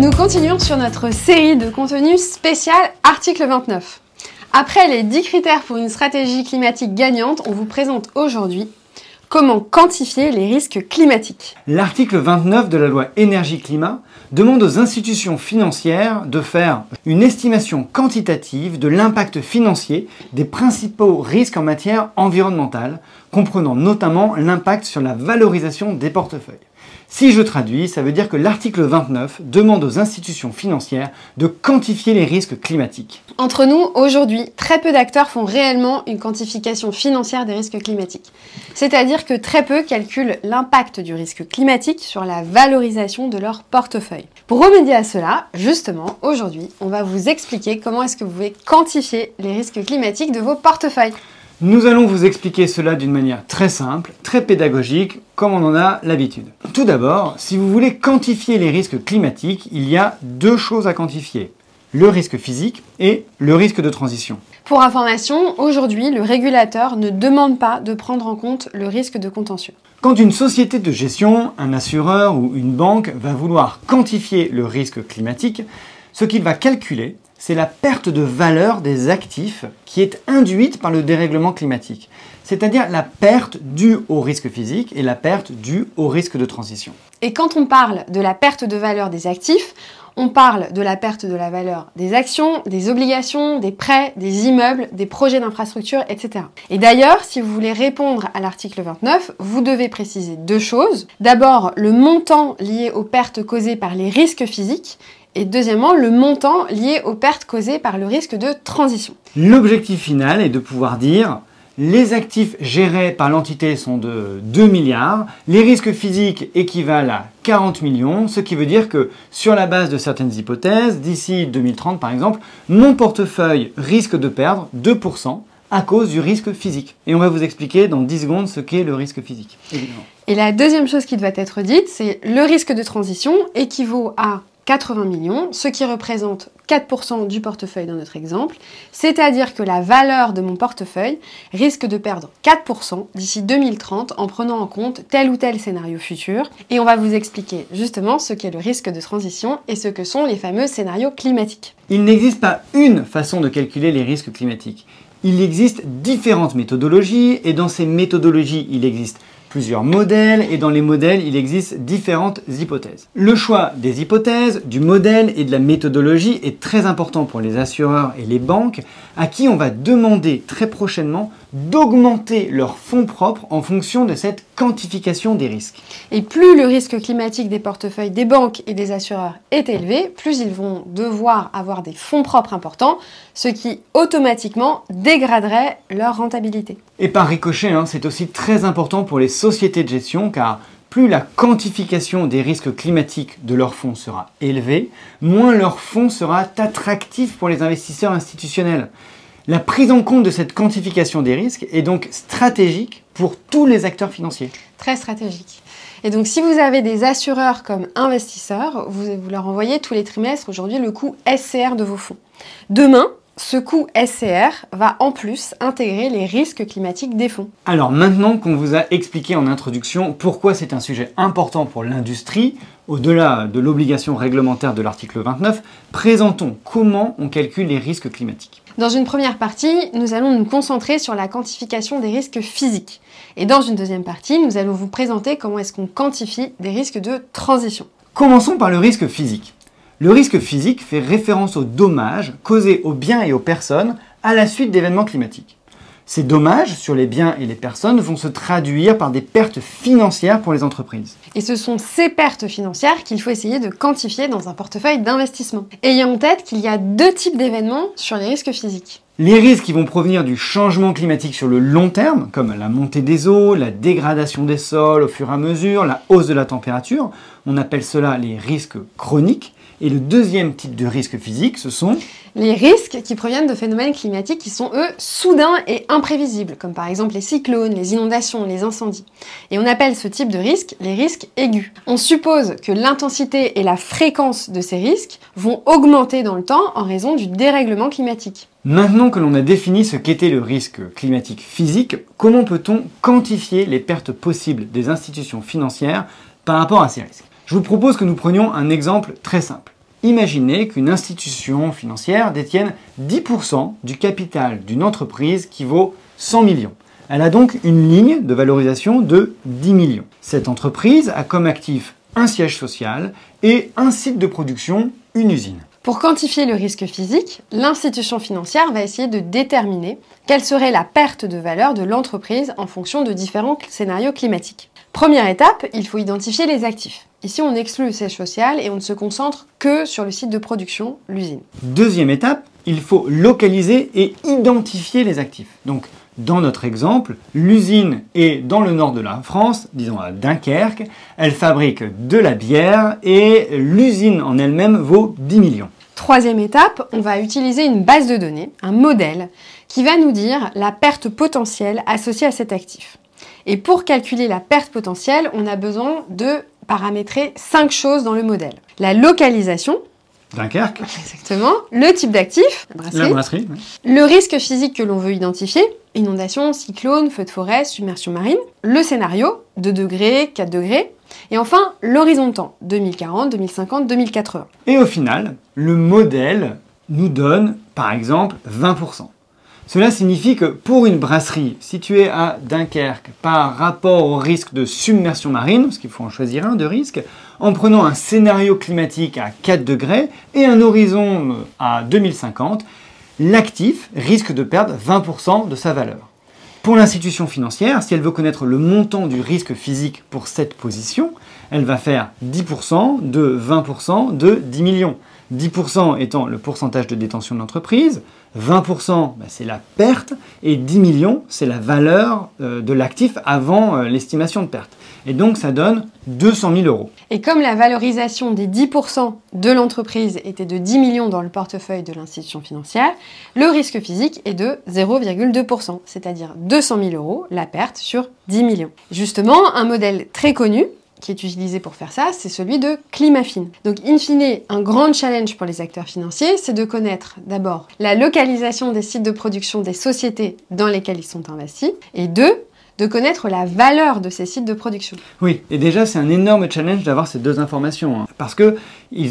Nous continuons sur notre série de contenu spécial article 29. Après les 10 critères pour une stratégie climatique gagnante, on vous présente aujourd'hui comment quantifier les risques climatiques. L'article 29 de la loi énergie-climat demande aux institutions financières de faire une estimation quantitative de l'impact financier des principaux risques en matière environnementale, comprenant notamment l'impact sur la valorisation des portefeuilles. Si je traduis, ça veut dire que l'article 29 demande aux institutions financières de quantifier les risques climatiques. Entre nous, aujourd'hui, très peu d'acteurs font réellement une quantification financière des risques climatiques. C'est-à-dire que très peu calculent l'impact du risque climatique sur la valorisation de leur portefeuille. Pour remédier à cela, justement, aujourd'hui, on va vous expliquer comment est-ce que vous pouvez quantifier les risques climatiques de vos portefeuilles. Nous allons vous expliquer cela d'une manière très simple, très pédagogique, comme on en a l'habitude. Tout d'abord, si vous voulez quantifier les risques climatiques, il y a deux choses à quantifier. Le risque physique et le risque de transition. Pour information, aujourd'hui, le régulateur ne demande pas de prendre en compte le risque de contentieux. Quand une société de gestion, un assureur ou une banque va vouloir quantifier le risque climatique, ce qu'il va calculer, c'est la perte de valeur des actifs qui est induite par le dérèglement climatique, c'est-à-dire la perte due au risque physique et la perte due au risque de transition. Et quand on parle de la perte de valeur des actifs, on parle de la perte de la valeur des actions, des obligations, des prêts, des immeubles, des projets d'infrastructure, etc. Et d'ailleurs, si vous voulez répondre à l'article 29, vous devez préciser deux choses. D'abord, le montant lié aux pertes causées par les risques physiques et deuxièmement, le montant lié aux pertes causées par le risque de transition. L'objectif final est de pouvoir dire les actifs gérés par l'entité sont de 2 milliards, les risques physiques équivalent à 40 millions, ce qui veut dire que sur la base de certaines hypothèses, d'ici 2030 par exemple, mon portefeuille risque de perdre 2% à cause du risque physique. Et on va vous expliquer dans 10 secondes ce qu'est le risque physique, évidemment. Et la deuxième chose qui doit être dite, c'est le risque de transition équivaut à 80 millions, ce qui représente 4% du portefeuille dans notre exemple, c'est-à-dire que la valeur de mon portefeuille risque de perdre 4% d'ici 2030 en prenant en compte tel ou tel scénario futur. Et on va vous expliquer justement ce qu'est le risque de transition et ce que sont les fameux scénarios climatiques. Il n'existe pas une façon de calculer les risques climatiques. Il existe différentes méthodologies et dans ces méthodologies, il existe plusieurs modèles et dans les modèles, il existe différentes hypothèses. Le choix des hypothèses, du modèle et de la méthodologie est très important pour les assureurs et les banques à qui on va demander très prochainement d'augmenter leurs fonds propres en fonction de cette quantification des risques. Et plus le risque climatique des portefeuilles des banques et des assureurs est élevé, plus ils vont devoir avoir des fonds propres importants, ce qui automatiquement dégraderait leur rentabilité. Et par ricochet, hein, c'est aussi très important pour les sociétés de gestion car plus la quantification des risques climatiques de leurs fonds sera élevée, moins leur fonds sera attractif pour les investisseurs institutionnels. La prise en compte de cette quantification des risques est donc stratégique pour tous les acteurs financiers. Très stratégique. Et donc si vous avez des assureurs comme investisseurs, vous, vous leur envoyez tous les trimestres aujourd'hui le coût SCR de vos fonds. Demain, ce coût SCR va en plus intégrer les risques climatiques des fonds. Alors maintenant qu'on vous a expliqué en introduction pourquoi c'est un sujet important pour l'industrie, au-delà de l'obligation réglementaire de l'article 29, présentons comment on calcule les risques climatiques. Dans une première partie, nous allons nous concentrer sur la quantification des risques physiques. Et dans une deuxième partie, nous allons vous présenter comment est-ce qu'on quantifie des risques de transition. Commençons par le risque physique. Le risque physique fait référence aux dommages causés aux biens et aux personnes à la suite d'événements climatiques. Ces dommages sur les biens et les personnes vont se traduire par des pertes financières pour les entreprises. Et ce sont ces pertes financières qu'il faut essayer de quantifier dans un portefeuille d'investissement. Ayant en tête qu'il y a deux types d'événements sur les risques physiques. Les risques qui vont provenir du changement climatique sur le long terme, comme la montée des eaux, la dégradation des sols au fur et à mesure, la hausse de la température, on appelle cela les risques chroniques. Et le deuxième type de risque physique, ce sont les risques qui proviennent de phénomènes climatiques qui sont, eux, soudains et imprévisibles, comme par exemple les cyclones, les inondations, les incendies. Et on appelle ce type de risque les risques aigus. On suppose que l'intensité et la fréquence de ces risques vont augmenter dans le temps en raison du dérèglement climatique. Maintenant que l'on a défini ce qu'était le risque climatique physique, comment peut-on quantifier les pertes possibles des institutions financières par rapport à ces risques? Je vous propose que nous prenions un exemple très simple. Imaginez qu'une institution financière détienne 10% du capital d'une entreprise qui vaut 100 millions. Elle a donc une ligne de valorisation de 10 millions. Cette entreprise a comme actif un siège social et un site de production, une usine. Pour quantifier le risque physique, l'institution financière va essayer de déterminer quelle serait la perte de valeur de l'entreprise en fonction de différents scénarios climatiques. Première étape, il faut identifier les actifs. Ici, on exclut le siège social et on ne se concentre que sur le site de production, l'usine. Deuxième étape, il faut localiser et identifier les actifs. Donc, dans notre exemple, l'usine est dans le nord de la France, disons à Dunkerque. Elle fabrique de la bière et l'usine en elle-même vaut 10 millions. Troisième étape, on va utiliser une base de données, un modèle, qui va nous dire la perte potentielle associée à cet actif. Et pour calculer la perte potentielle, on a besoin de paramétrer cinq choses dans le modèle. La localisation, Dunkerque. Exactement. Le type d'actif, la brasserie. Le risque physique que l'on veut identifier, inondation, cyclone, feu de forêt, submersion marine. Le scénario, 2 degrés, 4 degrés. Et enfin, l'horizon de temps, 2040, 2050, 2080. Et au final, le modèle nous donne, par exemple, 20%. Cela signifie que pour une brasserie située à Dunkerque par rapport au risque de submersion marine, parce qu'il faut en choisir un de risque, en prenant un scénario climatique à 4 degrés et un horizon à 2050, l'actif risque de perdre 20% de sa valeur. Pour l'institution financière, si elle veut connaître le montant du risque physique pour cette position, elle va faire 10% de 20% de 10 millions. 10% étant le pourcentage de détention de l'entreprise, 20% bah, c'est la perte et 10 millions c'est la valeur euh, de l'actif avant euh, l'estimation de perte. Et donc ça donne 200 000 euros. Et comme la valorisation des 10% de l'entreprise était de 10 millions dans le portefeuille de l'institution financière, le risque physique est de 0,2%, c'est-à-dire 200 000 euros la perte sur 10 millions. Justement, un modèle très connu qui est utilisé pour faire ça, c'est celui de Climafin. Donc, in fine, un grand challenge pour les acteurs financiers, c'est de connaître d'abord la localisation des sites de production des sociétés dans lesquelles ils sont investis, et deux, de connaître la valeur de ces sites de production. Oui, et déjà c'est un énorme challenge d'avoir ces deux informations, hein, parce que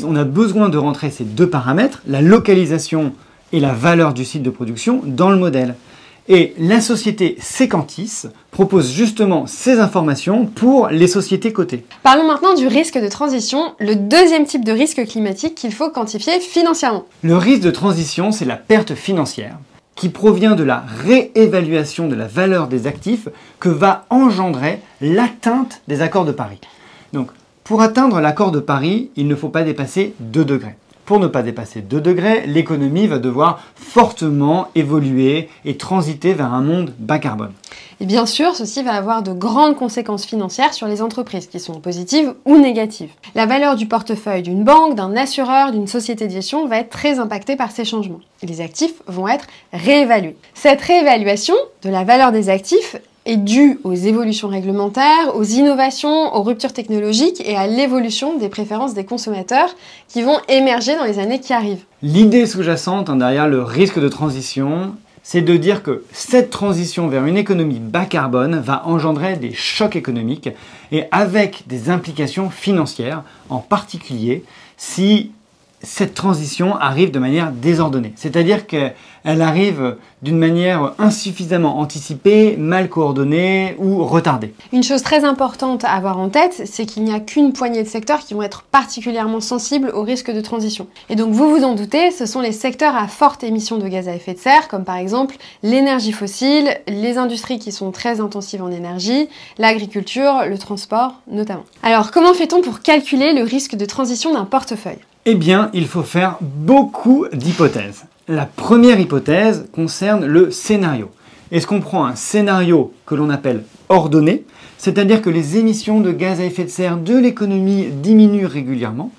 on a besoin de rentrer ces deux paramètres, la localisation et la valeur du site de production, dans le modèle. Et la société Secantis propose justement ces informations pour les sociétés cotées. Parlons maintenant du risque de transition, le deuxième type de risque climatique qu'il faut quantifier financièrement. Le risque de transition, c'est la perte financière qui provient de la réévaluation de la valeur des actifs que va engendrer l'atteinte des accords de Paris. Donc, pour atteindre l'accord de Paris, il ne faut pas dépasser 2 degrés. Pour ne pas dépasser 2 degrés, l'économie va devoir fortement évoluer et transiter vers un monde bas carbone. Et bien sûr, ceci va avoir de grandes conséquences financières sur les entreprises, qui sont positives ou négatives. La valeur du portefeuille d'une banque, d'un assureur, d'une société de gestion va être très impactée par ces changements. Les actifs vont être réévalués. Cette réévaluation de la valeur des actifs est due aux évolutions réglementaires, aux innovations, aux ruptures technologiques et à l'évolution des préférences des consommateurs qui vont émerger dans les années qui arrivent. L'idée sous-jacente hein, derrière le risque de transition, c'est de dire que cette transition vers une économie bas carbone va engendrer des chocs économiques et avec des implications financières, en particulier si cette transition arrive de manière désordonnée. C'est-à-dire qu'elle arrive d'une manière insuffisamment anticipée, mal coordonnée ou retardée. Une chose très importante à avoir en tête, c'est qu'il n'y a qu'une poignée de secteurs qui vont être particulièrement sensibles au risque de transition. Et donc vous vous en doutez, ce sont les secteurs à forte émission de gaz à effet de serre, comme par exemple l'énergie fossile, les industries qui sont très intensives en énergie, l'agriculture, le transport notamment. Alors comment fait-on pour calculer le risque de transition d'un portefeuille? Eh bien, il faut faire beaucoup d'hypothèses. La première hypothèse concerne le scénario. Est-ce qu'on prend un scénario que l'on appelle ordonné, c'est-à-dire que les émissions de gaz à effet de serre de l'économie diminuent régulièrement,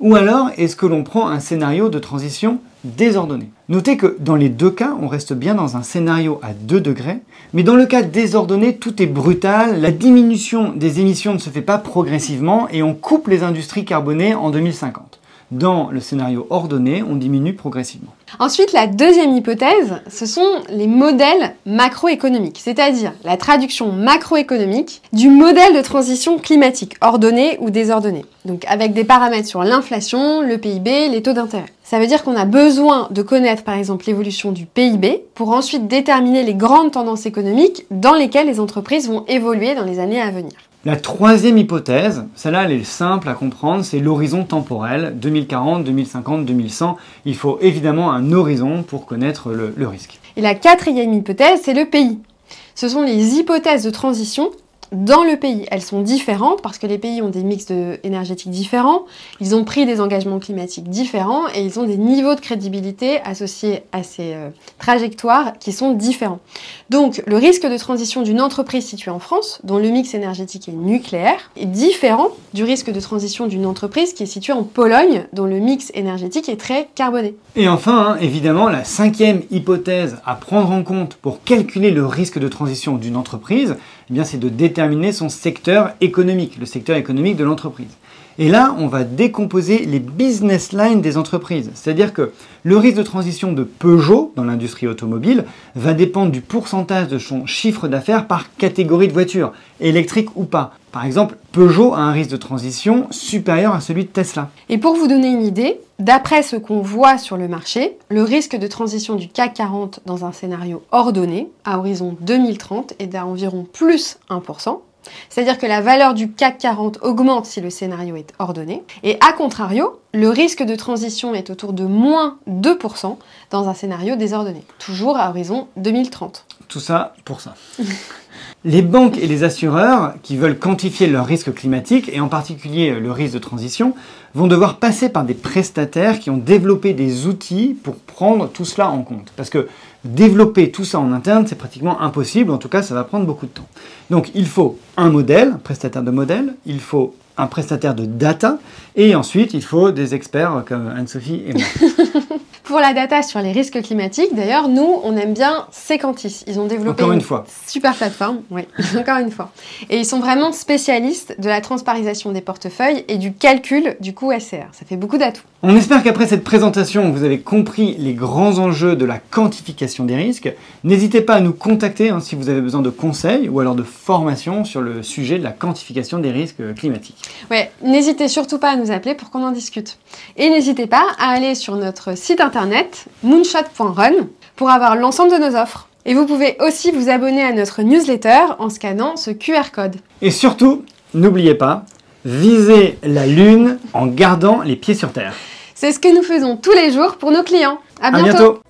ou alors est-ce que l'on prend un scénario de transition désordonné? Notez que dans les deux cas, on reste bien dans un scénario à 2 degrés, mais dans le cas désordonné, tout est brutal, la diminution des émissions ne se fait pas progressivement et on coupe les industries carbonées en 2050. Dans le scénario ordonné, on diminue progressivement. Ensuite, la deuxième hypothèse, ce sont les modèles macroéconomiques, c'est-à-dire la traduction macroéconomique du modèle de transition climatique, ordonné ou désordonné. Donc avec des paramètres sur l'inflation, le PIB, les taux d'intérêt. Ça veut dire qu'on a besoin de connaître par exemple l'évolution du PIB pour ensuite déterminer les grandes tendances économiques dans lesquelles les entreprises vont évoluer dans les années à venir. La troisième hypothèse, celle-là elle est simple à comprendre, c'est l'horizon temporel 2040, 2050, 2100. Il faut évidemment un horizon pour connaître le, le risque. Et la quatrième hypothèse, c'est le pays. Ce sont les hypothèses de transition dans le pays. Elles sont différentes parce que les pays ont des mix énergétiques différents, ils ont pris des engagements climatiques différents et ils ont des niveaux de crédibilité associés à ces euh, trajectoires qui sont différents. Donc le risque de transition d'une entreprise située en France, dont le mix énergétique est nucléaire, est différent du risque de transition d'une entreprise qui est située en Pologne, dont le mix énergétique est très carboné. Et enfin, hein, évidemment, la cinquième hypothèse à prendre en compte pour calculer le risque de transition d'une entreprise, eh c'est de déterminer son secteur économique, le secteur économique de l'entreprise. Et là, on va décomposer les business lines des entreprises. C'est-à-dire que le risque de transition de Peugeot dans l'industrie automobile va dépendre du pourcentage de son chiffre d'affaires par catégorie de voiture, électrique ou pas. Par exemple, Peugeot a un risque de transition supérieur à celui de Tesla. Et pour vous donner une idée, d'après ce qu'on voit sur le marché, le risque de transition du CAC 40 dans un scénario ordonné à horizon 2030 est d'environ plus 1%. C'est-à-dire que la valeur du CAC 40 augmente si le scénario est ordonné. Et à contrario, le risque de transition est autour de moins 2% dans un scénario désordonné. Toujours à horizon 2030. Tout ça pour ça. Les banques et les assureurs qui veulent quantifier leur risque climatique, et en particulier le risque de transition, vont devoir passer par des prestataires qui ont développé des outils pour prendre tout cela en compte. Parce que développer tout ça en interne, c'est pratiquement impossible, en tout cas ça va prendre beaucoup de temps. Donc il faut un modèle, un prestataire de modèle, il faut un prestataire de data, et ensuite il faut des experts comme Anne-Sophie et moi. Pour la data sur les risques climatiques, d'ailleurs, nous, on aime bien Secantis. Ils ont développé Encore une fois. super plateforme, oui, encore une fois. Et ils sont vraiment spécialistes de la transparisation des portefeuilles et du calcul du coût SCR. Ça fait beaucoup d'atouts. On espère qu'après cette présentation, vous avez compris les grands enjeux de la quantification des risques. N'hésitez pas à nous contacter hein, si vous avez besoin de conseils ou alors de formation sur le sujet de la quantification des risques climatiques. Ouais, n'hésitez surtout pas à nous appeler pour qu'on en discute. Et n'hésitez pas à aller sur notre site internet moonshot.run pour avoir l'ensemble de nos offres. Et vous pouvez aussi vous abonner à notre newsletter en scannant ce QR code. Et surtout, n'oubliez pas, visez la Lune en gardant les pieds sur Terre. C'est ce que nous faisons tous les jours pour nos clients. À bientôt